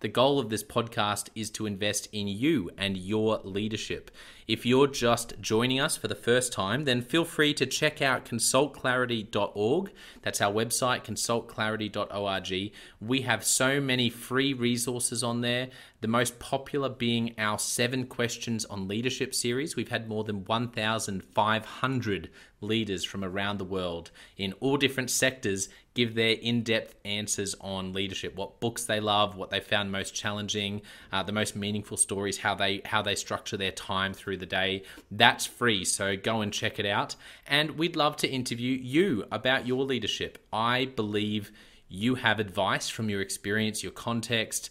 The goal of this podcast is to invest in you and your leadership. If you're just joining us for the first time, then feel free to check out consultclarity.org. That's our website, consultclarity.org. We have so many free resources on there. The most popular being our seven questions on leadership series. We've had more than 1,500 leaders from around the world in all different sectors give their in-depth answers on leadership what books they love what they found most challenging uh, the most meaningful stories how they how they structure their time through the day. That's free so go and check it out. And we'd love to interview you about your leadership. I believe you have advice from your experience your context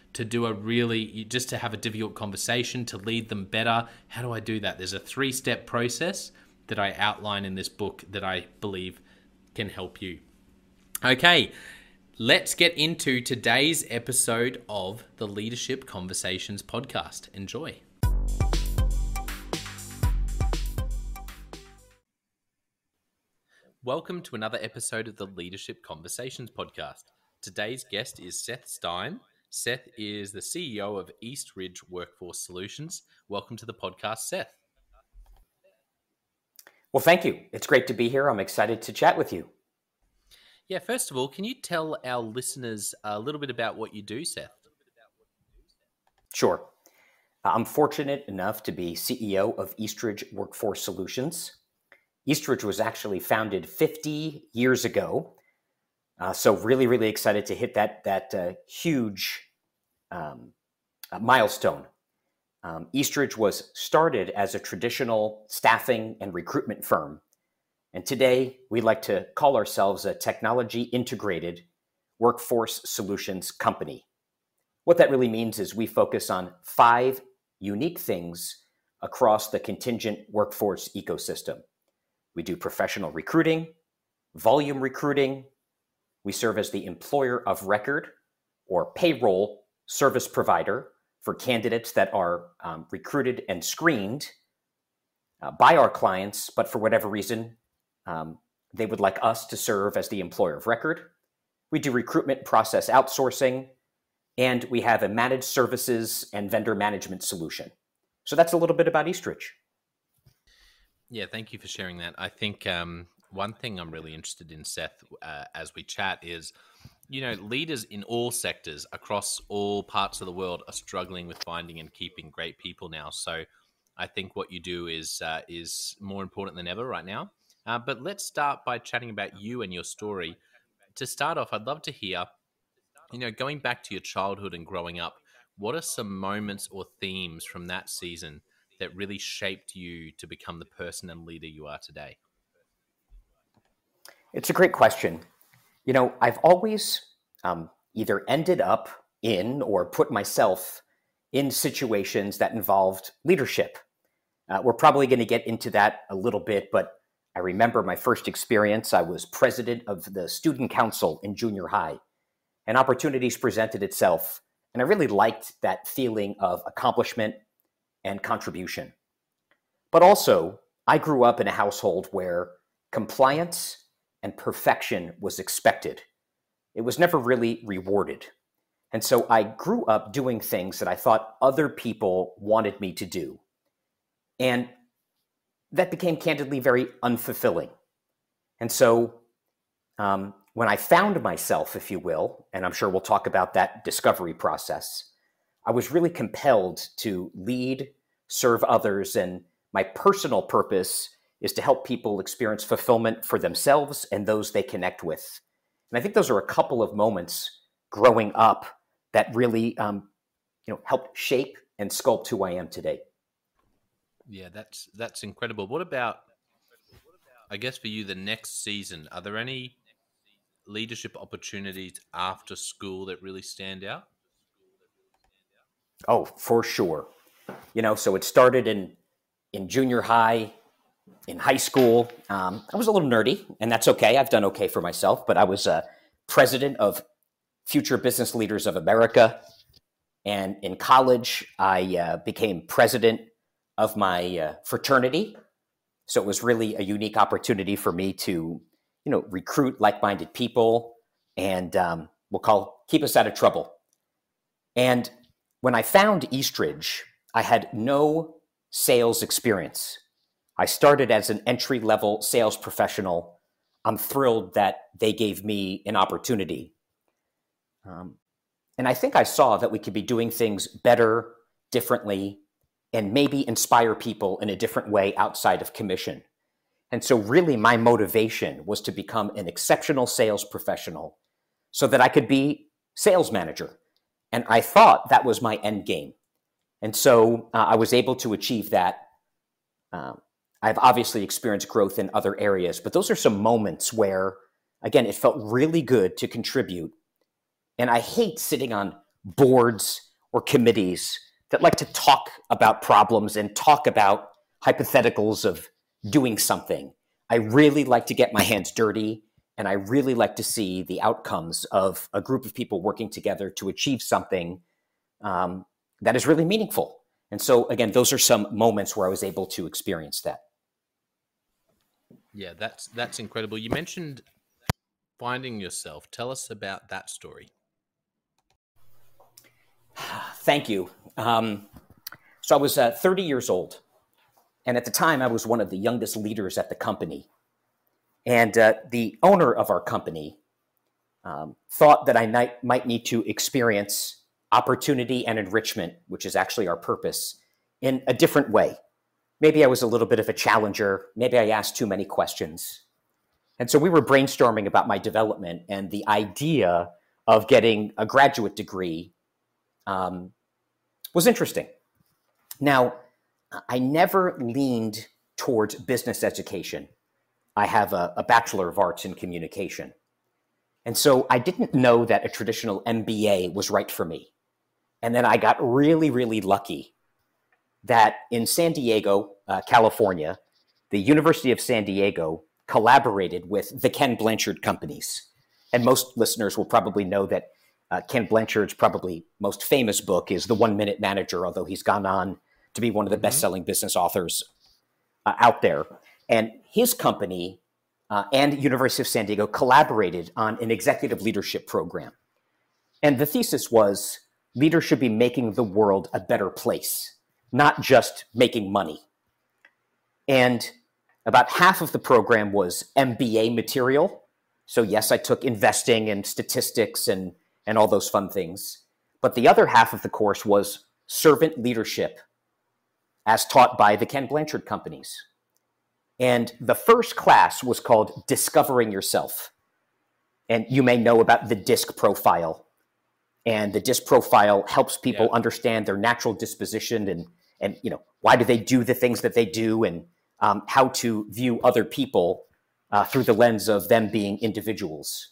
to do a really just to have a difficult conversation to lead them better. How do I do that? There's a three step process that I outline in this book that I believe can help you. Okay, let's get into today's episode of the Leadership Conversations podcast. Enjoy. Welcome to another episode of the Leadership Conversations podcast. Today's guest is Seth Stein. Seth is the CEO of Eastridge Workforce Solutions. Welcome to the podcast, Seth. Well, thank you. It's great to be here. I'm excited to chat with you. Yeah, first of all, can you tell our listeners a little bit about what you do, Seth? Sure. Uh, I'm fortunate enough to be CEO of Eastridge Workforce Solutions. Eastridge was actually founded 50 years ago Uh, so really, really excited to hit that that uh, huge um, milestone. Um, Eastridge was started as a traditional staffing and recruitment firm, and today we like to call ourselves a technology integrated workforce solutions company. What that really means is we focus on five unique things across the contingent workforce ecosystem. We do professional recruiting, volume recruiting. We serve as the employer of record or payroll service provider for candidates that are um, recruited and screened uh, by our clients, but for whatever reason, um, they would like us to serve as the employer of record. We do recruitment process outsourcing, and we have a managed services and vendor management solution. So that's a little bit about Eastridge. Yeah, thank you for sharing that. I think um, one thing I'm really interested in, Seth, uh, as we chat is, you know, leaders in all sectors across all parts of the world are struggling with finding and keeping great people now. So I think what you do is uh, is more important than ever right now. Uh, but let's start by chatting about you and your story. To start off, I'd love to hear, you know, going back to your childhood and growing up, what are some moments or themes from that season that really shaped you to become the person and leader you are today? It's a great question. You know, I've always um, either ended up in or put myself in situations that involved leadership. Uh, we're probably going to get into that a little bit, but I remember my first experience. I was president of the student council in junior high, and opportunities presented itself and I really liked that feeling of accomplishment and contribution. But also, I grew up in a household where compliance and perfection was expected. It was never really rewarded. And so I grew up doing things that I thought other people wanted me to do. And that became candidly very unfulfilling. And so um, when I found myself, if you will, and I'm sure we'll talk about that discovery process, I was really compelled to lead, serve others, and my personal purpose is to help people experience fulfillment for themselves and those they connect with. And I think those are a couple of moments growing up that really, um, you know, helped shape and sculpt who I am today. Yeah, that's that's incredible. What about, I guess, for you, the next season? Are there any leadership opportunities after school that really stand out? Oh, for sure. You know, so it started in in junior high, in high school. Um, I was a little nerdy, and that's okay. I've done okay for myself, but I was uh, president of Future Business Leaders of America. And in college, I uh, became president of my uh, fraternity. So it was really a unique opportunity for me to you know, recruit like-minded people and um, we'll call keep us out of trouble. And when I found Eastridge, I had no sales experience. I started as an entry level sales professional. I'm thrilled that they gave me an opportunity. Um, and I think I saw that we could be doing things better, differently, and maybe inspire people in a different way outside of commission. And so, really, my motivation was to become an exceptional sales professional so that I could be sales manager. And I thought that was my end game. And so uh, I was able to achieve that. Uh, I've obviously experienced growth in other areas, but those are some moments where, again, it felt really good to contribute. And I hate sitting on boards or committees that like to talk about problems and talk about hypotheticals of doing something. I really like to get my hands dirty and I really like to see the outcomes of a group of people working together to achieve something um, that is really meaningful. And so, again, those are some moments where I was able to experience that. Yeah, that's that's incredible. You mentioned finding yourself. Tell us about that story. Thank you. Um, so I was uh, 30 years old and at the time, I was one of the youngest leaders at the company. And uh, the owner of our company um, thought that I might, might need to experience opportunity and enrichment, which is actually our purpose, in a different way. Maybe I was a little bit of a challenger. Maybe I asked too many questions. And so we were brainstorming about my development and the idea of getting a graduate degree um, was interesting. Now, I never leaned towards business education. I have a, a, Bachelor of Arts in Communication. And so I didn't know that a traditional MBA was right for me. And then I got really, really lucky that in San Diego, uh, California, the University of San Diego collaborated with the Ken Blanchard companies. And most listeners will probably know that uh, Ken Blanchard's probably most famous book is The One Minute Manager, although he's gone on to be one of the mm-hmm. best selling business authors uh, out there. And his company uh, and University of San Diego collaborated on an executive leadership program. And the thesis was leaders should be making the world a better place, not just making money. And about half of the program was MBA material. So, yes, I took investing and statistics and, and all those fun things. But the other half of the course was servant leadership as taught by the Ken Blanchard companies. And the first class was called Discovering Yourself. And you may know about the DISC profile. And the DISC profile helps people yeah. understand their natural disposition and, and you know why do they do the things that they do and um, how to view other people uh, through the lens of them being individuals.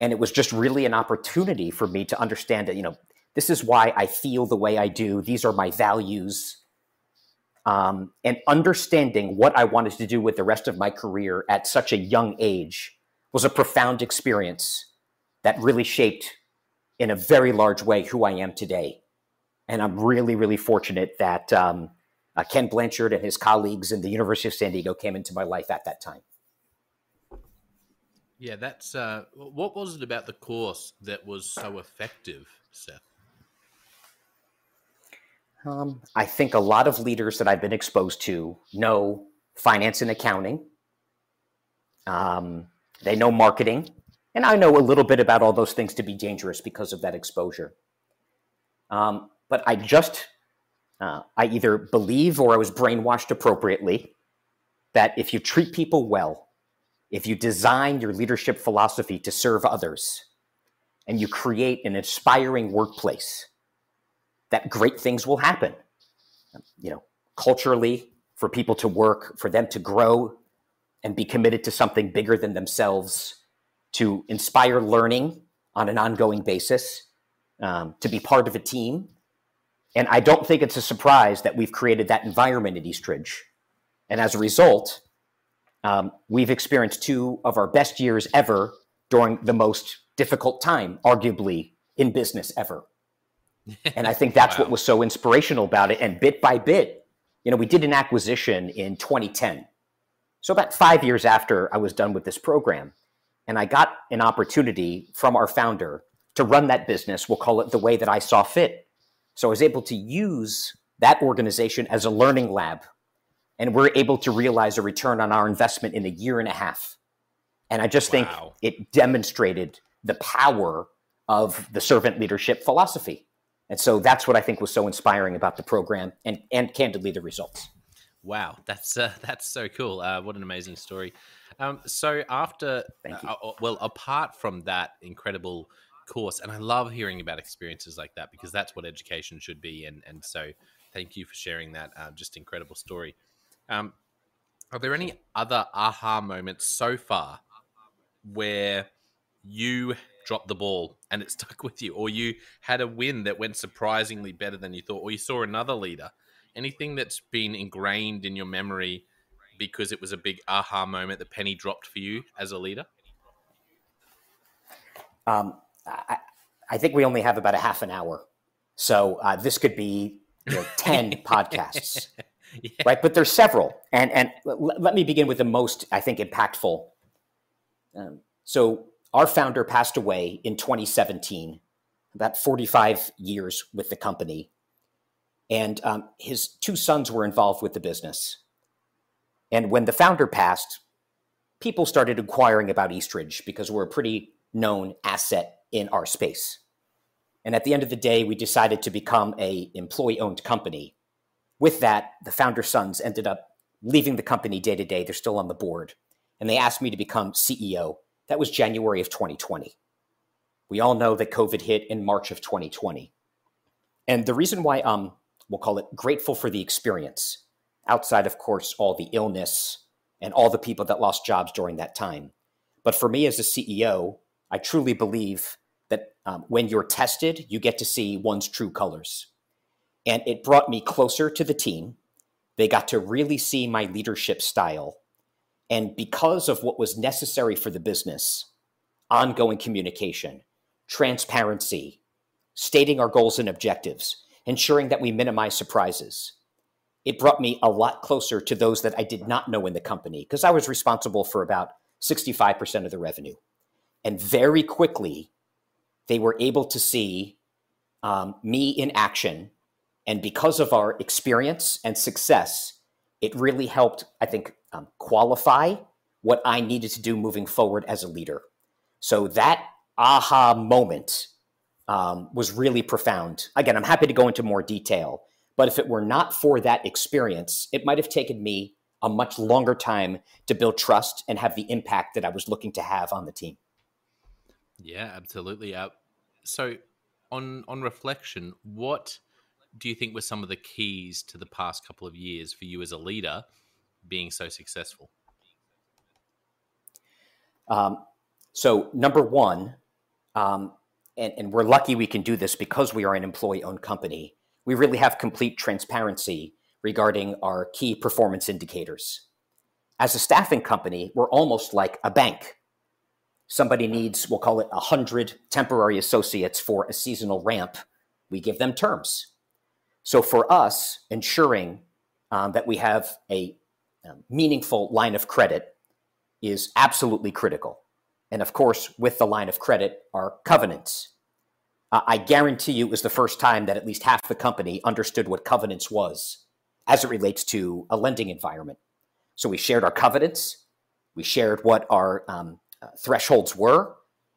And it was just really an opportunity for me to understand that, you know, this is why I feel the way I do. These are my values um, and understanding what I wanted to do with the rest of my career at such a young age was a profound experience that really shaped in a very large way who I am today. And I'm really, really fortunate that um, uh, Ken Blanchard and his colleagues in the University of San Diego came into my life at that time. Yeah, that's uh, what was it about the course that was so effective, Seth? Um, I think a lot of leaders that I've been exposed to know finance and accounting. Um, they know marketing. And I know a little bit about all those things to be dangerous because of that exposure. Um, but I just, uh, I either believe or I was brainwashed appropriately that if you treat people well, if you design your leadership philosophy to serve others, and you create an inspiring workplace, that great things will happen. You know, culturally, for people to work, for them to grow and be committed to something bigger than themselves, to inspire learning on an ongoing basis, um, to be part of a team. And I don't think it's a surprise that we've created that environment at Eastridge. And as a result, um, we've experienced two of our best years ever during the most difficult time, arguably, in business ever and I think that's wow. what was so inspirational about it. And bit by bit, you know, we did an acquisition in 2010. So about five years after I was done with this program, and I got an opportunity from our founder to run that business. We'll call it the way that I saw fit. So I was able to use that organization as a learning lab. And we're able to realize a return on our investment in a year and a half. And I just wow. think it demonstrated the power of the servant leadership philosophy. And so that's what I think was so inspiring about the program and, and candidly the results. Wow, that's uh, that's so cool. Uh, what an amazing story. Um, so after, uh, uh, well, apart from that incredible course, and I love hearing about experiences like that because that's what education should be. And and so thank you for sharing that. Uh, just incredible story. Um, are there any other aha moments so far where you dropped the ball and it stuck with you, or you had a win that went surprisingly better than you thought, or you saw another leader. Anything that's been ingrained in your memory because it was a big aha moment, the penny dropped for you as a leader? Um, I, I think we only have about a half an hour. So uh, this could be you know, 10 podcasts. Yeah. Right, but there's several, and and l- let me begin with the most I think impactful. Um, so our founder passed away in 2017, about 45 years with the company. And um, his two sons were involved with the business. And when the founder passed, people started inquiring about Eastridge because we're a pretty known asset in our space. And at the end of the day, we decided to become a employee-owned company. With that, the founder sons ended up leaving the company day to day. They're still on the board. and they asked me to become CEO. That was January of 2020. We all know that COVID hit in March of 2020. And the reason why I'm, we'll call it grateful for the experience, outside, of course, all the illness and all the people that lost jobs during that time. But for me as a CEO, I truly believe that um, when you're tested, you get to see one's true colors. And it brought me closer to the team. They got to really see my leadership style. And because of what was necessary for the business, ongoing communication, transparency, stating our goals and objectives, ensuring that we minimize surprises. It brought me a lot closer to those that I did not know in the company because I was responsible for about 65% of the revenue. And very quickly, they were able to see um, me in action. And because of our experience and success, it really helped, I think, um, qualify what I needed to do moving forward as a leader. So that aha moment um, was really profound. Again, I'm happy to go into more detail, but if it were not for that experience, it might have taken me a much longer time to build trust and have the impact that I was looking to have on the team. Yeah, absolutely. Uh, so, on on reflection, what do you think were some of the keys to the past couple of years for you as a leader being so successful? Um, so, number one, um, and, and we're lucky we can do this because we are an employee owned company, we really have complete transparency regarding our key performance indicators. As a staffing company, we're almost like a bank. Somebody needs, we'll call it 100 temporary associates for a seasonal ramp. We give them terms. So for us, ensuring um, that we have a um, meaningful line of credit is absolutely critical. And of course, with the line of credit are covenants. Uh, I guarantee you it was the first time that at least half the company understood what covenants was as it relates to a lending environment. So we shared our covenants, we shared what our um, uh, thresholds were,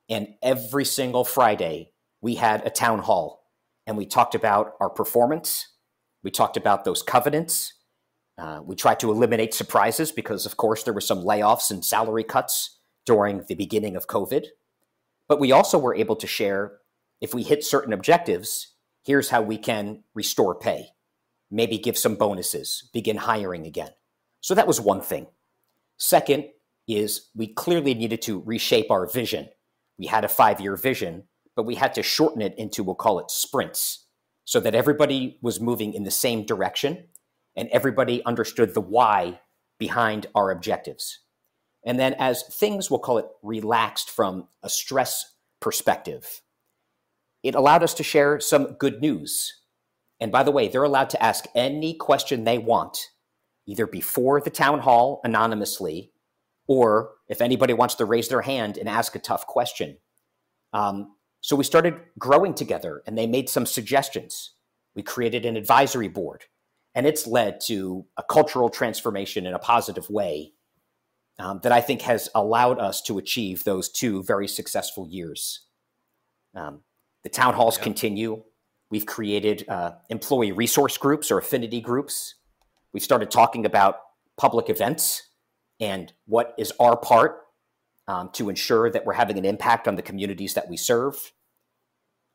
and every single Friday we had a town hall and we talked about our performance. We talked about those covenants. Uh, we tried to eliminate surprises because, of course, there were some layoffs and salary cuts during the beginning of COVID. But we also were able to share if we hit certain objectives, here's how we can restore pay, maybe give some bonuses, begin hiring again. So that was one thing. Second is we clearly needed to reshape our vision. We had a five year vision, but we had to shorten it into, we'll call it sprints, so that everybody was moving in the same direction and everybody understood the why behind our objectives. And then, as things, we'll call it relaxed from a stress perspective, it allowed us to share some good news. And by the way, they're allowed to ask any question they want, either before the town hall anonymously, or if anybody wants to raise their hand and ask a tough question. Um, so we started growing together, and they made some suggestions. We created an advisory board, and it's led to a cultural transformation in a positive way um, that I think has allowed us to achieve those two very successful years. Um, the town halls yeah. continue. We've created uh, employee resource groups or affinity groups. We've started talking about public events and what is our part um, to ensure that we're having an impact on the communities that we serve.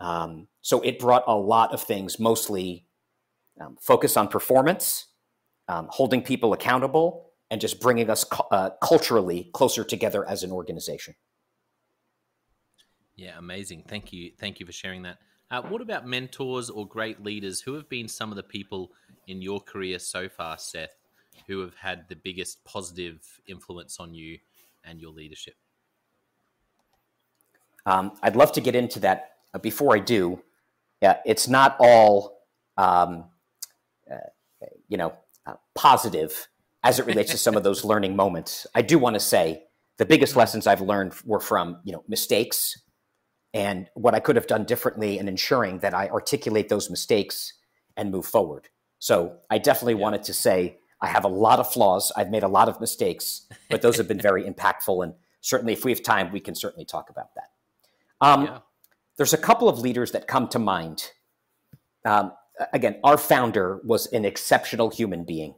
Um, so it brought a lot of things, mostly um, focus on performance, um, holding people accountable, and just bringing us uh, culturally closer together as an organization. Yeah, amazing. Thank you. Thank you for sharing that. Uh, what about mentors or great leaders? Who have been some of the people in your career so far, Seth, who have had the biggest positive influence on you and your leadership? Um, I'd love to get into that. Uh, before I do, yeah, it's not all, um, uh, you know, uh, positive as it relates to some of those learning moments. I do want to say the biggest lessons I've learned were from you know mistakes and what I could have done differently and ensuring that I articulate those mistakes and move forward. So I definitely yeah. wanted to say I have a lot of flaws. I've made a lot of mistakes, but those have been very impactful. And certainly, if we have time, we can certainly talk about that. Um, yeah. There's a couple of leaders that come to mind. Um, again, our founder was an exceptional human being.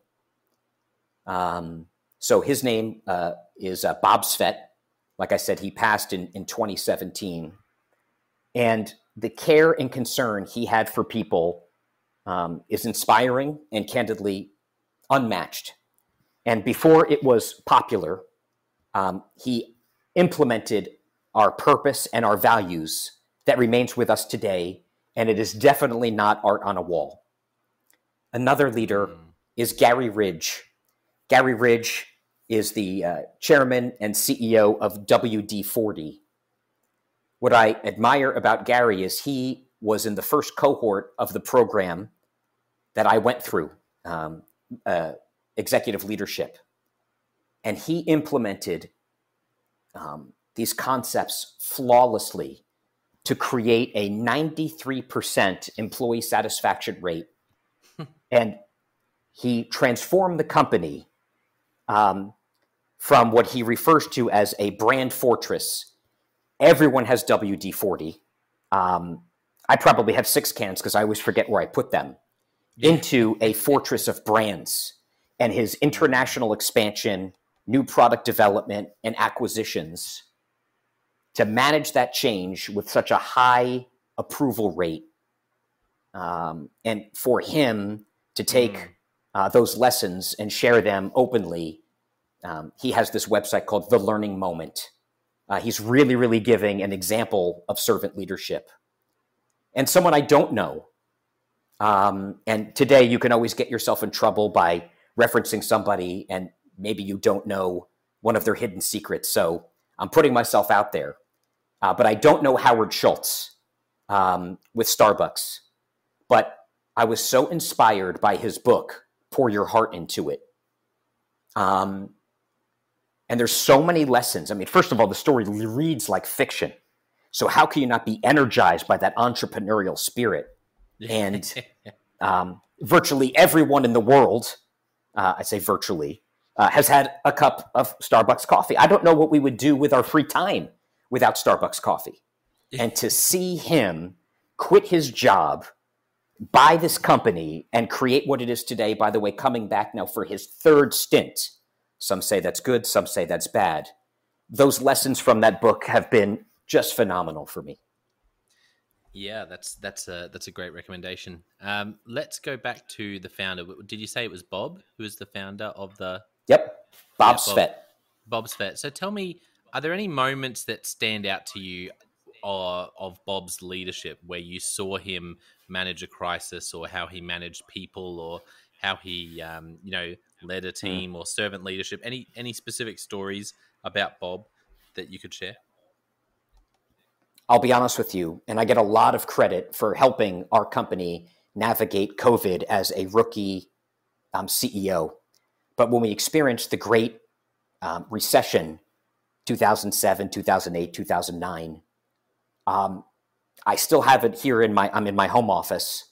Um, So his name uh, is uh, Bob Svet. Like I said, he passed in, in 2017. And the care and concern he had for people um, is inspiring and candidly unmatched. And before it was popular, um, he implemented our purpose and our values that remains with us today. And it is definitely not art on a wall. Another leader mm. is Gary Ridge. Gary Ridge is the uh, chairman and CEO of WD 40. What I admire about Gary is he was in the first cohort of the program that I went through, um, uh, executive leadership. And he implemented um, these concepts flawlessly to create a 93% employee satisfaction rate. and he transformed the company um, from what he refers to as a brand fortress. Everyone has WD 40. Um, I probably have six cans because I always forget where I put them into a fortress of brands. And his international expansion, new product development, and acquisitions to manage that change with such a high approval rate. Um, and for him to take mm. uh, those lessons and share them openly, um, he has this website called The Learning Moment. Uh, he's really, really giving an example of servant leadership. And someone I don't know um, and today you can always get yourself in trouble by referencing somebody and maybe you don't know one of their hidden secrets. So I'm putting myself out there. Uh, but I don't know Howard Schultz um, with Starbucks. But I was so inspired by his book, Pour Your Heart Into It. Um, and there's so many lessons. I mean, first of all, the story reads like fiction. So how can you not be energized by that entrepreneurial spirit? And um, virtually everyone in the world, uh, I say virtually, uh, has had a cup of Starbucks coffee. I don't know what we would do with our free time without Starbucks coffee. And to see him quit his job, buy this company, and create what it is today, by the way, coming back now for his third stint. Some say that's good, some say that's bad. Those lessons from that book have been just phenomenal for me. Yeah, that's that's a that's a great recommendation. Um, let's go back to the founder. Did you say it was Bob who is the founder of the? Yep, Bob yeah, Svet. Bob, Svet. So tell me, are there any moments that stand out to you of, of Bob's leadership where you saw him manage a crisis, or how he managed people, or how he um, you know led a hmm. team mm. or servant leadership? Any any specific stories about Bob that you could share? I'll be honest with you, and I get a lot of credit for helping our company navigate COVID as a rookie um, CEO. But when we experienced the great um, recession, 2007, 2008, 2009, um, I still have it here in my, I'm in my home office,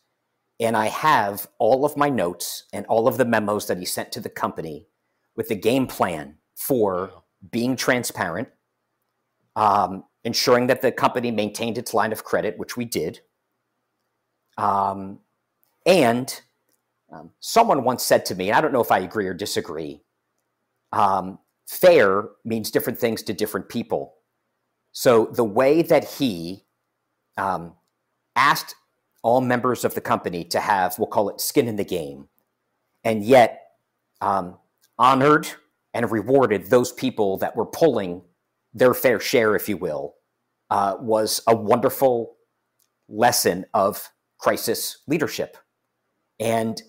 and I have all of my notes and all of the memos that he sent to the company with the game plan for being transparent, um, ensuring that the company maintained its line of credit, which we did. Um, and um, someone once said to me, I don't know if I agree or disagree, um, fair means different things to different people. So the way that he um, asked all members of the company to have, we'll call it skin in the game, and yet um, honored and rewarded those people that were pulling their fair share, if you will, uh, was a wonderful lesson of crisis leadership. And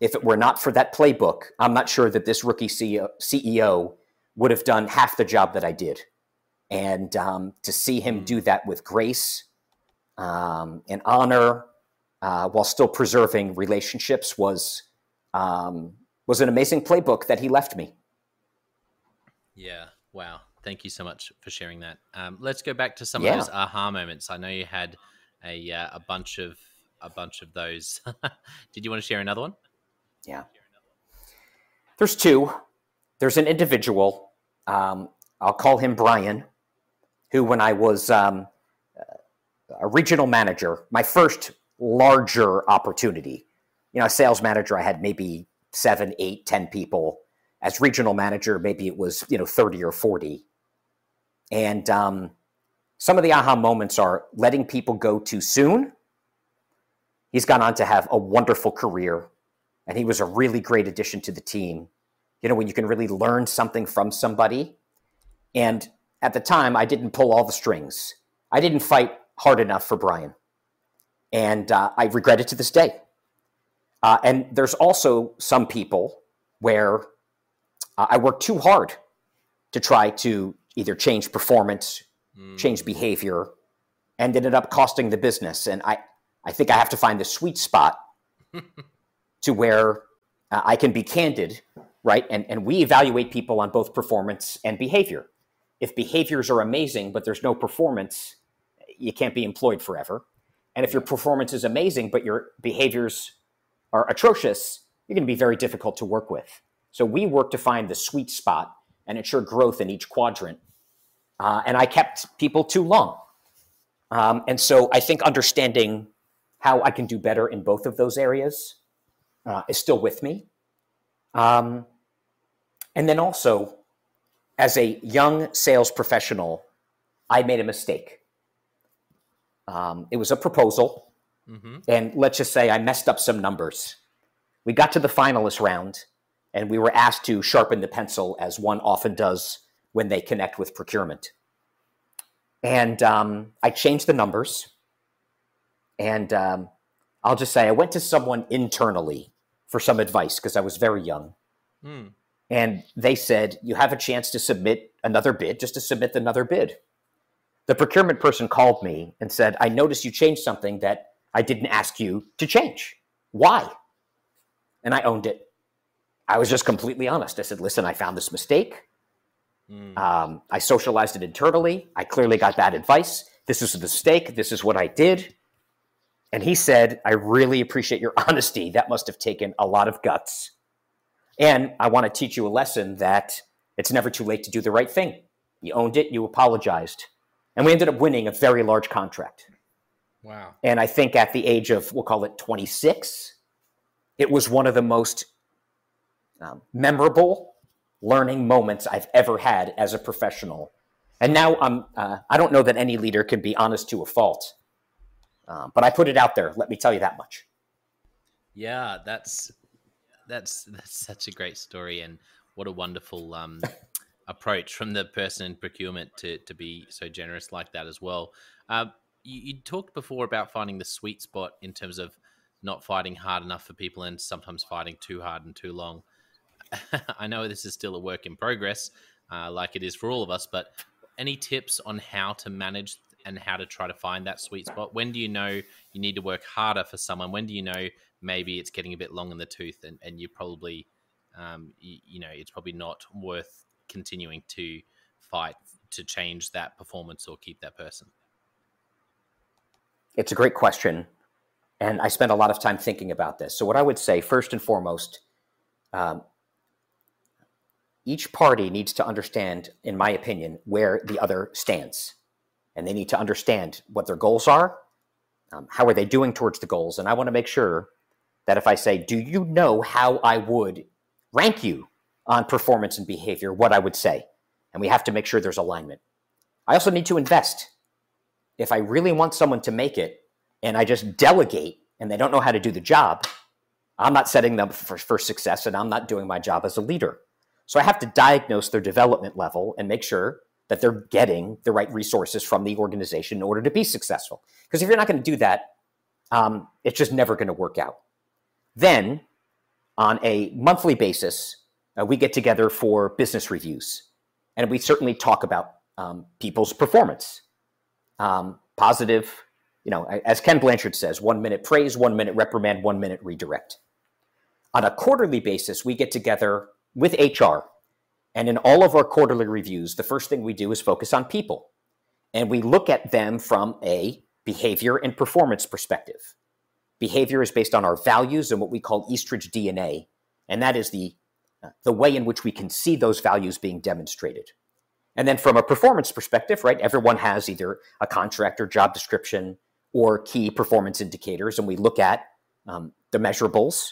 if it were not for that playbook, I'm not sure that this rookie CEO, CEO would have done half the job that I did. And um, to see him hmm. do that with grace um, and honor uh, while still preserving relationships was um, was an amazing playbook that he left me. Yeah. Wow. Thank you so much for sharing that. Um, let's go back to some yeah. of those aha moments. I know you had a uh, a bunch of a bunch of those. Did you want to share another one? Yeah. There's two. There's an individual. Um, I'll call him Brian, who, when I was um, a regional manager, my first larger opportunity, you know, a sales manager, I had maybe seven, eight, ten people as regional manager, maybe it was you know 30 or 40. And um, some of the aha moments are letting people go too soon. He's gone on to have a wonderful career, and he was a really great addition to the team. You know, when you can really learn something from somebody. And at the time, I didn't pull all the strings. I didn't fight hard enough for Brian. And uh, I regret it to this day. Uh, and there's also some people where uh, I worked too hard to try to either change performance, mm. change behavior, and ended up costing the business. And I, I think I have to find the sweet spot to where uh, I can be candid, right? And, and we evaluate people on both performance and behavior. If behaviors are amazing, but there's no performance, you can't be employed forever. And if your performance is amazing, but your behaviors are atrocious, you're going to be very difficult to work with. So we work to find the sweet spot and ensure growth in each quadrant. Uh, and I kept people too long. Um, and so I think understanding how I can do better in both of those areas uh, is still with me. Um, and then also, as a young sales professional, I made a mistake. Um, it was a proposal, mm-hmm. and let's just say I messed up some numbers. We got to the finalist round, and we were asked to sharpen the pencil as one often does when they connect with procurement. And um, I changed the numbers. And um, I'll just say I went to someone internally for some advice because I was very young. Mm. And they said, You have a chance to submit another bid, just to submit another bid. The procurement person called me and said, I noticed you changed something that I didn't ask you to change. Why? And I owned it. I was just completely honest. I said, listen, I found this mistake. Mm. Um, I socialized it internally. I clearly got bad advice. This is a mistake. This is what I did. And he said, I really appreciate your honesty. That must have taken a lot of guts. And I want to teach you a lesson that it's never too late to do the right thing. You owned it, you apologized. And we ended up winning a very large contract. Wow. And I think at the age of, we'll call it 26, it was one of the most um, memorable learning moments I've ever had as a professional. And now I'm, uh, I don't know that any leader can be honest to a fault, um, but I put it out there. Let me tell you that much. Yeah, that's that's that's such a great story, and what a wonderful um, approach from the person in procurement to to be so generous like that as well. Uh, you, you talked before about finding the sweet spot in terms of not fighting hard enough for people and sometimes fighting too hard and too long. I know this is still a work in progress, uh, like it is for all of us, but any tips on how to manage and how to try to find that sweet spot? When do you know you need to work harder for someone? When do you know maybe it's getting a bit long in the tooth and, and you probably, um, you, you know, it's probably not worth continuing to fight to change that performance or keep that person? It's a great question. And I spent a lot of time thinking about this. So, what I would say, first and foremost, um, each party needs to understand, in my opinion, where the other stands. And they need to understand what their goals are, um, how are they doing towards the goals. And I want to make sure that if I say, Do you know how I would rank you on performance and behavior, what I would say? And we have to make sure there's alignment. I also need to invest. If I really want someone to make it and I just delegate and they don't know how to do the job, I'm not setting them for, for success and I'm not doing my job as a leader. So I have to diagnose their development level and make sure that they're getting the right resources from the organization in order to be successful. Because if you're not going to do that, um, it's just never going to work out. Then, on a monthly basis, uh, we get together for business reviews, and we certainly talk about um, people's performance, um, positive. You know, as Ken Blanchard says, one minute praise, one minute reprimand, one minute redirect. On a quarterly basis, we get together with HR. And in all of our quarterly reviews, the first thing we do is focus on people. And we look at them from a behavior and performance perspective. Behavior is based on our values and what we call Eastridge DNA. And that is the, the way in which we can see those values being demonstrated. And then from a performance perspective, right, everyone has either a contract or job description or key performance indicators. And we look at um, the measurables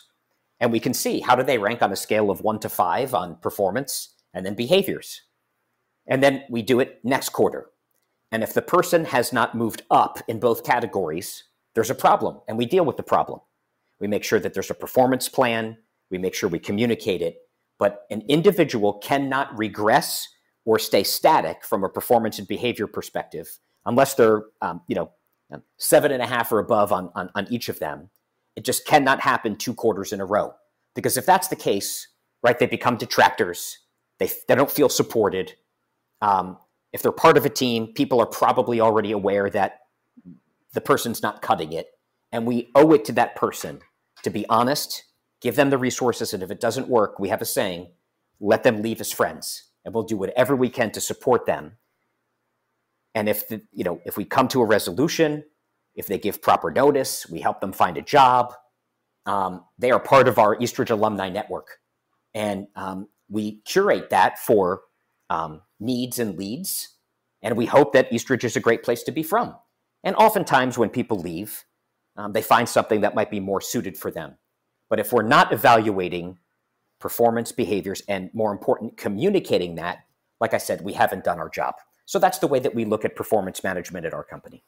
And we can see how do they rank on a scale of one to five on performance and then behaviors. And then we do it next quarter. And if the person has not moved up in both categories, there's a problem and we deal with the problem. We make sure that there's a performance plan, we make sure we communicate it. But an individual cannot regress or stay static from a performance and behavior perspective unless they're, um, you know, seven and a half or above on, on, on each of them. It just cannot happen two quarters in a row. Because if that's the case, right, they become detractors. They, they don't feel supported. Um, if they're part of a team, people are probably already aware that the person's not cutting it. And we owe it to that person to be honest, give them the resources. And if it doesn't work, we have a saying let them leave as friends. And we'll do whatever we can to support them. And if the, you know, if we come to a resolution, if they give proper notice, we help them find a job. Um, they are part of our Eastridge alumni network, and um, we curate that for um, needs and leads. And we hope that Eastridge is a great place to be from. And oftentimes, when people leave, um, they find something that might be more suited for them. But if we're not evaluating performance behaviors and more important, communicating that, like I said, we haven't done our job. So that's the way that we look at performance management at our company.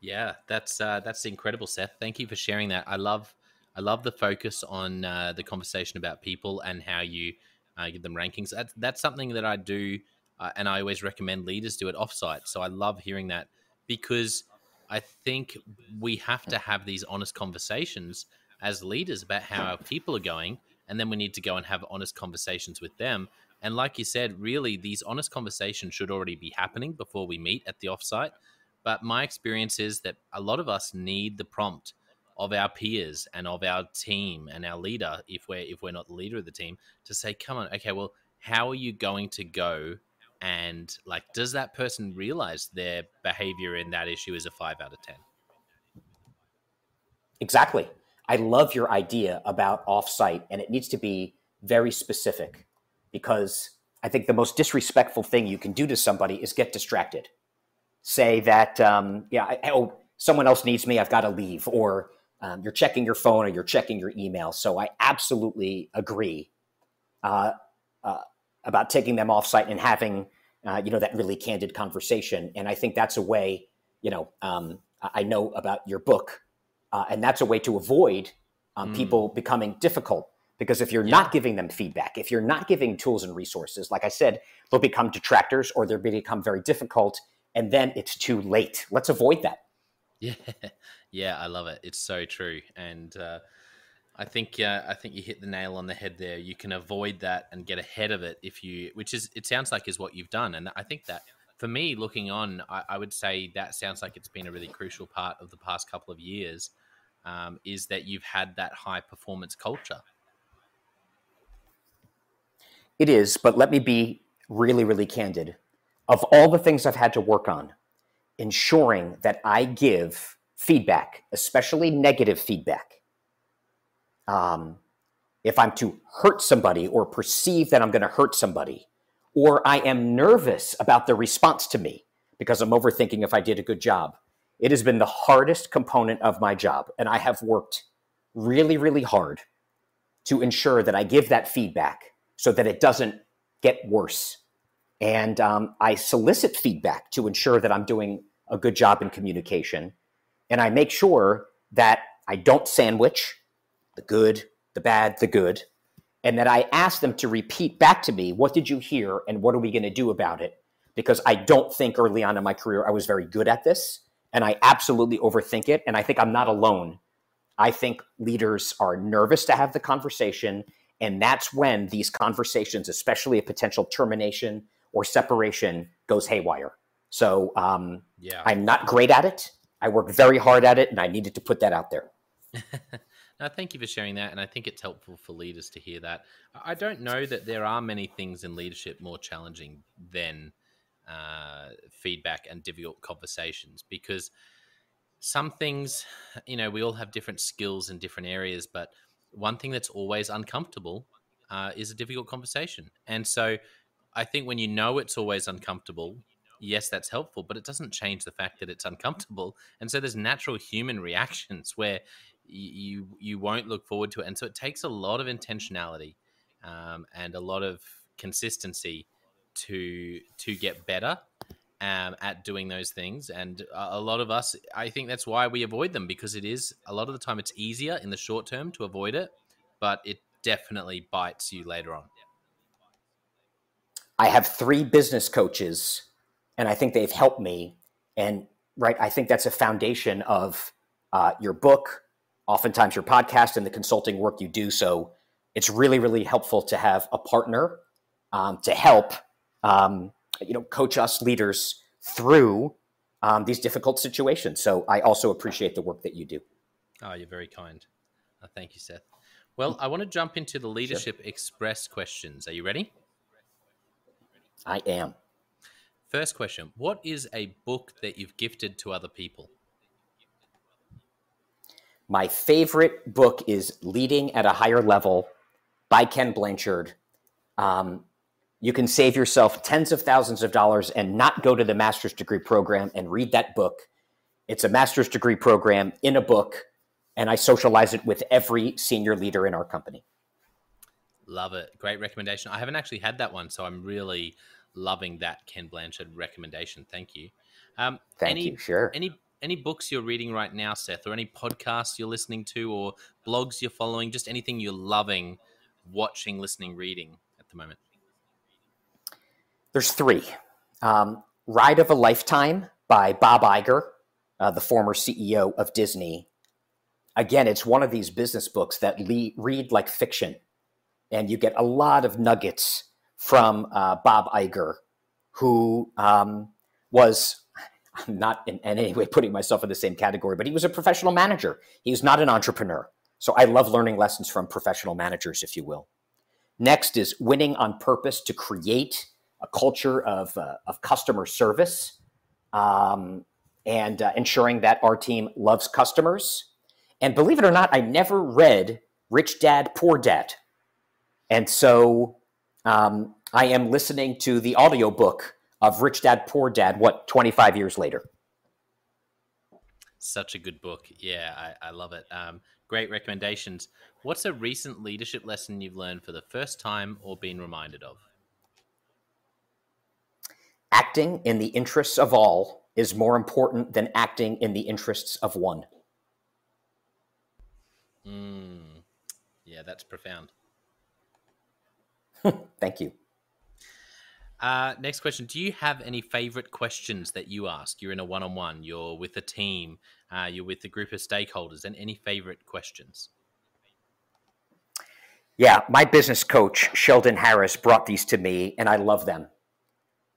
Yeah, that's uh, that's incredible, Seth. Thank you for sharing that. I love I love the focus on uh, the conversation about people and how you uh, give them rankings. That's, that's something that I do, uh, and I always recommend leaders do it offsite. So I love hearing that because I think we have to have these honest conversations as leaders about how our people are going, and then we need to go and have honest conversations with them. And like you said, really, these honest conversations should already be happening before we meet at the offsite. But my experience is that a lot of us need the prompt of our peers and of our team and our leader, if we're if we're not the leader of the team, to say, "Come on, okay, well, how are you going to go and like does that person realize their behavior in that issue is a 5 out of 10 exactly. I love your idea about offsite and it needs to be very specific because i think the most disrespectful thing you can do to somebody is get distracted say that um, yeah I, oh someone else needs me i've got to leave or um, you're checking your phone or you're checking your email so i absolutely agree uh, uh, about taking them off site and having uh, you know that really candid conversation. And I think that's a way. You know, um, I know about your book, uh, and that's a way to avoid um, mm. people becoming difficult. Because if you're yeah. not giving them feedback, if you're not giving tools and resources, like I said, they'll become detractors or they'll become very difficult, and then it's too late. Let's avoid that. Yeah, yeah, I love it. It's so true, and uh, I think uh, I think you hit the nail on the head there. You can avoid that and get ahead of it if you, which is it sounds like is what you've done, and I think that for me, looking on, I, I would say that sounds like it's been a really crucial part of the past couple of years. Um, is that you've had that high performance culture? It is, but let me be really, really candid. Of all the things I've had to work on, ensuring that I give feedback, especially negative feedback um, if I'm to hurt somebody or perceive that I'm going to hurt somebody, or I am nervous about the response to me because I'm overthinking if I did a good job, it has been the hardest component of my job. And I have worked really, really hard to ensure that I give that feedback so that it doesn't get worse. And um, I solicit feedback to ensure that I'm doing a good job in communication. And I make sure that I don't sandwich the good, the bad, the good, and that I ask them to repeat back to me, what did you hear and what are we going to do about it? Because I don't think early on in my career I was very good at this, and I absolutely overthink it. And I think I'm not alone. I think leaders are nervous to have the conversation. And that's when these conversations, especially a potential termination or separation, goes haywire. So um, yeah. I'm not great at it. I work very hard at it, and I needed to put that out there. Now, thank you for sharing that, and I think it's helpful for leaders to hear that. I don't know that there are many things in leadership more challenging than uh, feedback and difficult conversations because some things, you know, we all have different skills in different areas, but one thing that's always uncomfortable uh, is a difficult conversation. And so I think when you know it's always uncomfortable, yes, that's helpful, but it doesn't change the fact that it's uncomfortable. And so there's natural human reactions where you you won't look forward to it, and so it takes a lot of intentionality um, and a lot of consistency to to get better um, at doing those things. And a lot of us, I think that's why we avoid them because it is a lot of the time it's easier in the short term to avoid it, but it definitely bites you later on. I have three business coaches, and I think they've helped me. And right, I think that's a foundation of uh, your book, oftentimes your podcast, and the consulting work you do. So it's really, really helpful to have a partner um, to help, um, you know, coach us leaders through um, these difficult situations. So I also appreciate the work that you do. Oh, you're very kind. Uh, thank you, Seth. Well, I want to jump into the Leadership sure. Express questions. Are you ready? I am. First question What is a book that you've gifted to other people? My favorite book is Leading at a Higher Level by Ken Blanchard. Um, you can save yourself tens of thousands of dollars and not go to the master's degree program and read that book. It's a master's degree program in a book, and I socialize it with every senior leader in our company. Love it. Great recommendation. I haven't actually had that one, so I'm really loving that Ken Blanchard recommendation. Thank you. Um, Thank any, you. Sure. Any any books you're reading right now, Seth, or any podcasts you're listening to, or blogs you're following, just anything you're loving, watching, listening, reading at the moment? There's three. Um, Ride of a Lifetime by Bob Iger, uh, the former CEO of Disney. Again, it's one of these business books that le- read like fiction, and you get a lot of nuggets from uh, Bob Iger, who um, was I'm not in, any way putting myself in the same category, but he was a professional manager. He was not an entrepreneur. So I love learning lessons from professional managers, if you will. Next is winning on purpose to create a culture of, uh, of customer service um, and uh, ensuring that our team loves customers. And believe it or not, I never read Rich Dad, Poor Dad. And so um, I am listening to the audiobook of Rich Dad Poor Dad, what, 25 years later. Such a good book. Yeah, I, I love it. Um, great recommendations. What's a recent leadership lesson you've learned for the first time or been reminded of? Acting in the interests of all is more important than acting in the interests of one. Mm, yeah, that's profound. Thank you. Uh, next question. Do you have any favorite questions that you ask? You're in a one on one, you're with a team, uh, you're with a group of stakeholders, and any favorite questions? Yeah, my business coach, Sheldon Harris, brought these to me, and I love them.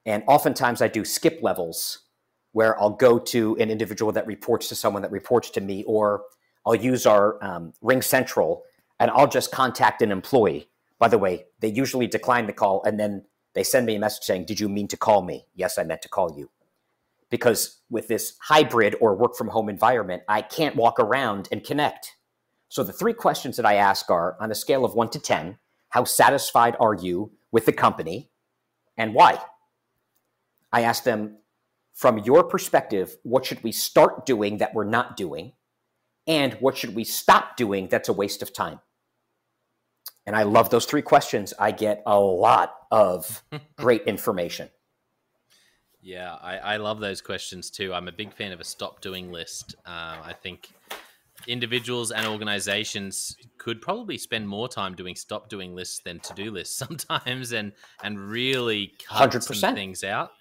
And oftentimes I do skip levels where I'll go to an individual that reports to someone that reports to me, or I'll use our um, RingCentral and I'll just contact an employee. By the way, they usually decline the call and then they send me a message saying, Did you mean to call me? Yes, I meant to call you. Because with this hybrid or work from home environment, I can't walk around and connect. So the three questions that I ask are on a scale of one to 10, how satisfied are you with the company and why? I ask them, from your perspective, what should we start doing that we're not doing? And what should we stop doing that's a waste of time? And I love those three questions. I get a lot of great information. Yeah, I, I, love those questions too. I'm a big fan of a stop doing list. Uh, I think individuals and organizations could probably spend more time doing stop doing lists than to do lists sometimes and and really cut 100%. some things out.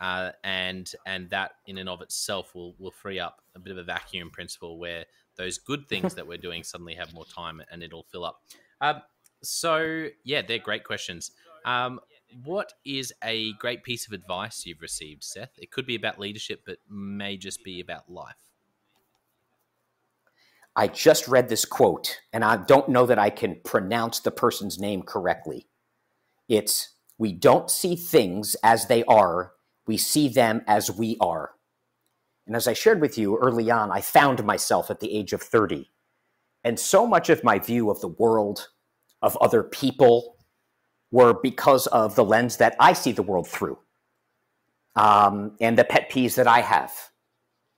Uh, and and that in and of itself will will free up a bit of a vacuum principle where those good things that we're doing suddenly have more time and it'll fill up. Um, so yeah, they're great questions. Um, what is a great piece of advice you've received, Seth? It could be about leadership, but may just be about life. I just read this quote, and I don't know that I can pronounce the person's name correctly. It's We don't see things as they are, we see them as we are. And as I shared with you early on, I found myself at the age of 30. And so much of my view of the world, of other people were because of the lens that I see the world through um, and the pet peeves that I have.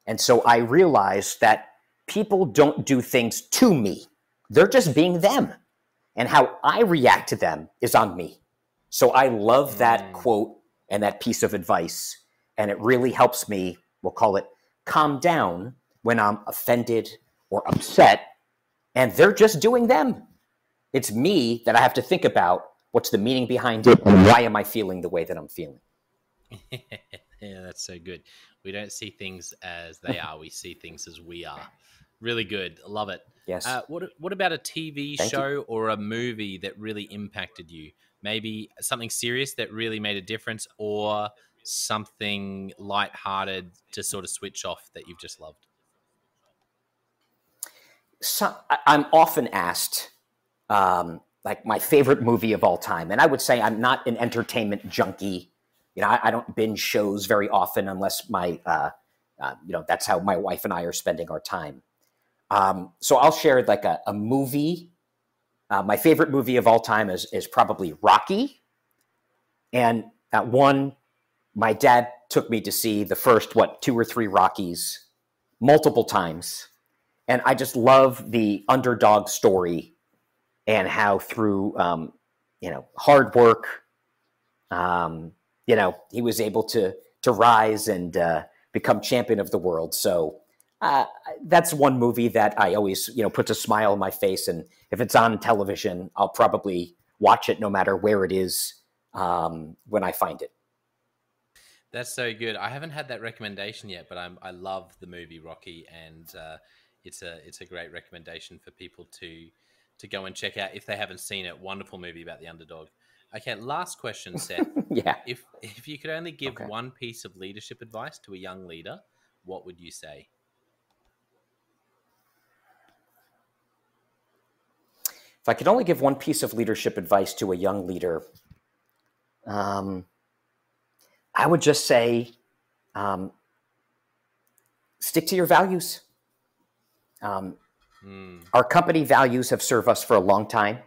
And so I realized that people don't do things to me, they're just being them. And how I react to them is on me. So I love that mm. quote and that piece of advice. And it really helps me, we'll call it calm down when I'm offended or upset. And they're just doing them. It's me that I have to think about what's the meaning behind it and why am I feeling the way that I'm feeling. yeah, that's so good. We don't see things as they are, we see things as we are. Really good. Love it. Yes. Uh, what What about a TV Thank show you. or a movie that really impacted you? Maybe something serious that really made a difference, or something light-hearted to sort of switch off that you've just loved. So, I'm often asked, um, like my favorite movie of all time, and I would say I'm not an entertainment junkie. You know, I, I don't binge shows very often unless my, uh, uh, you know, that's how my wife and I are spending our time. Um, so I'll share like a, a movie. Uh, my favorite movie of all time is is probably Rocky, and that one, my dad took me to see the first what two or three Rockies multiple times, and I just love the underdog story and how through um, you know hard work, um, you know he was able to to rise and uh, become champion of the world. So uh, that's one movie that I always, you know, puts a smile on my face. And if it's on television, I'll probably watch it no matter where it is um, when I find it. That's so good. I haven't had that recommendation yet, but I'm, I love the movie Rocky, and uh, it's a it's a great recommendation for people to to go and check out if they haven't seen it. Wonderful movie about the underdog. Okay, last question, Seth. yeah. If if you could only give okay. one piece of leadership advice to a young leader, what would you say? If I could only give one piece of leadership advice to a young leader, um, I would just say um, stick to your values. Um, mm. Our company values have served us for a long time.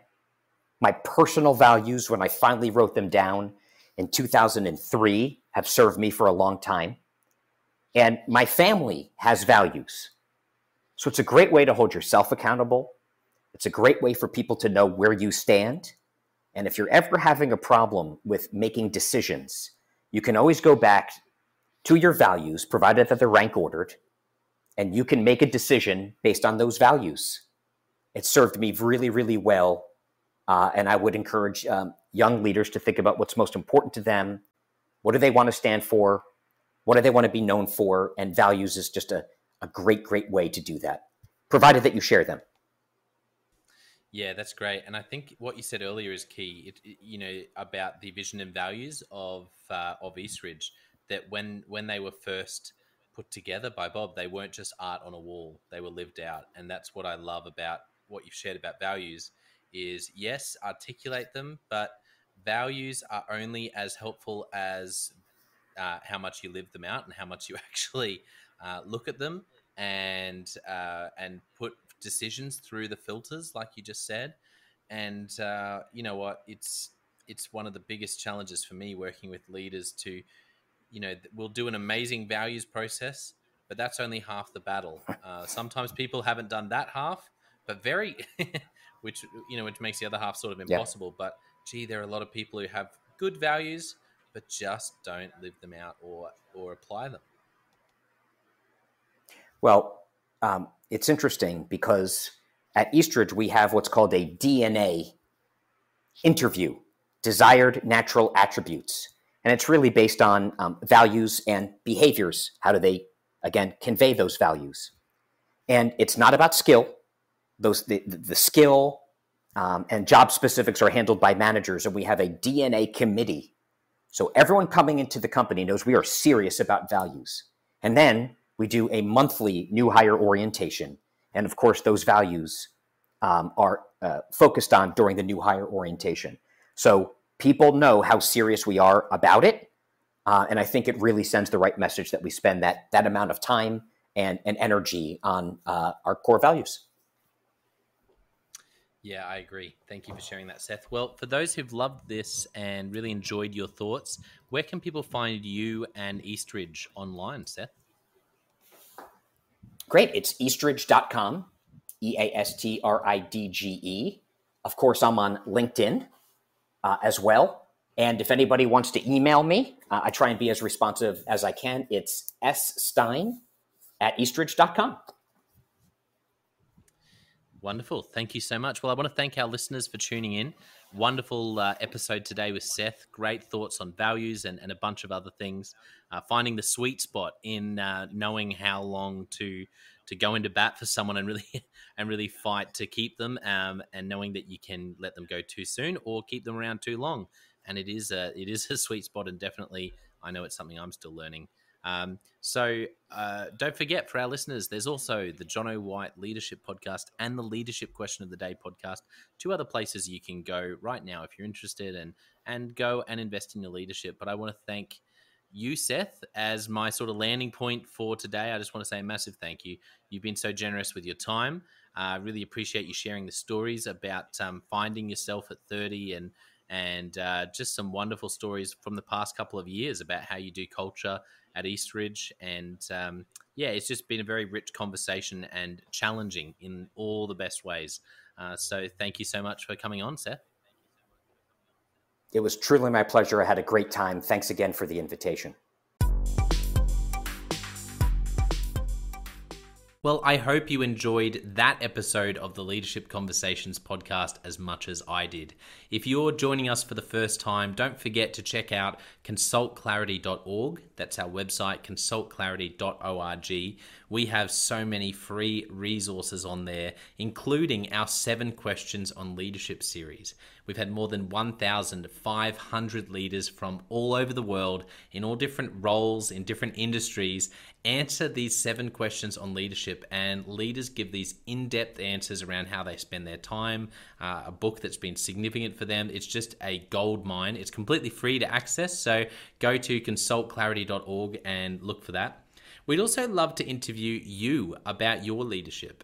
My personal values, when I finally wrote them down in 2003, have served me for a long time. And my family has values. So it's a great way to hold yourself accountable it's a great way for people to know where you stand. And if you're ever having a problem with making decisions, you can always go back to your values, provided that they're rank ordered, and you can make a decision based on those values. It served me really, really well. Uh, and I would encourage um, young leaders to think about what's most important to them. What do they want to stand for? What do they want to be known for? And values is just a, a great, great way to do that, provided that you share them. Yeah, that's great. And I think what you said earlier is key. It, you know about the vision and values of uh, of Eastridge. That when when they were first put together by Bob, they weren't just art on a wall; they were lived out. And that's what I love about what you've shared about values. Is yes, articulate them, but values are only as helpful as uh, how much you live them out and how much you actually uh, look at them and uh, and put decisions through the filters, like you just said. And uh, you know what? It's it's one of the biggest challenges for me working with leaders to, you know, we'll do an amazing values process, but that's only half the battle. Uh, sometimes people haven't done that half, but very, which you know, which makes the other half sort of impossible. Yeah. But gee, there are a lot of people who have good values, but just don't live them out or or apply them. Well, um, it's interesting because at Eastridge we have what's called a DNA interview, desired natural attributes. And it's really based on um, values and behaviors. How do they, again, convey those values? And it's not about skill. Those the, the skill um, and job specifics are handled by managers, and we have a DNA committee. So everyone coming into the company knows we are serious about values. And then we do a monthly new hire orientation. And of course, those values um, are uh, focused on during the new hire orientation. So people know how serious we are about it. Uh, and I think it really sends the right message that we spend that, that amount of time and, and energy on uh, our core values. Yeah, I agree. Thank you for sharing that, Seth. Well, for those who've loved this and really enjoyed your thoughts, where can people find you and Eastridge online, Seth? Great. It's eastridge.com, E A S T R I D G E. Of course, I'm on LinkedIn uh, as well. And if anybody wants to email me, uh, I try and be as responsive as I can. It's sstein at eastridge.com. Wonderful. Thank you so much. Well, I want to thank our listeners for tuning in. Wonderful uh, episode today with Seth. Great thoughts on values and, and a bunch of other things. Uh, finding the sweet spot in uh, knowing how long to to go into bat for someone and really and really fight to keep them, um, and knowing that you can let them go too soon or keep them around too long. And it is a it is a sweet spot, and definitely I know it's something I'm still learning. Um, so uh, don't forget for our listeners, there's also the Jonno White Leadership Podcast and the Leadership Question of the Day podcast. Two other places you can go right now if you're interested and and go and invest in your leadership. But I want to thank you, Seth, as my sort of landing point for today. I just want to say a massive thank you. You've been so generous with your time. I uh, really appreciate you sharing the stories about um, finding yourself at 30 and and uh, just some wonderful stories from the past couple of years about how you do culture at Eastridge. And um, yeah, it's just been a very rich conversation and challenging in all the best ways. Uh, so thank you so much for coming on, Seth. It was truly my pleasure. I had a great time. Thanks again for the invitation. Well, I hope you enjoyed that episode of the Leadership Conversations podcast as much as I did. If you're joining us for the first time, don't forget to check out consultclarity.org. That's our website, consultclarity.org. We have so many free resources on there, including our seven questions on leadership series. We've had more than 1,500 leaders from all over the world in all different roles, in different industries, answer these seven questions on leadership. And leaders give these in depth answers around how they spend their time, uh, a book that's been significant for them. It's just a gold mine. It's completely free to access. So go to consultclarity.org and look for that. We'd also love to interview you about your leadership.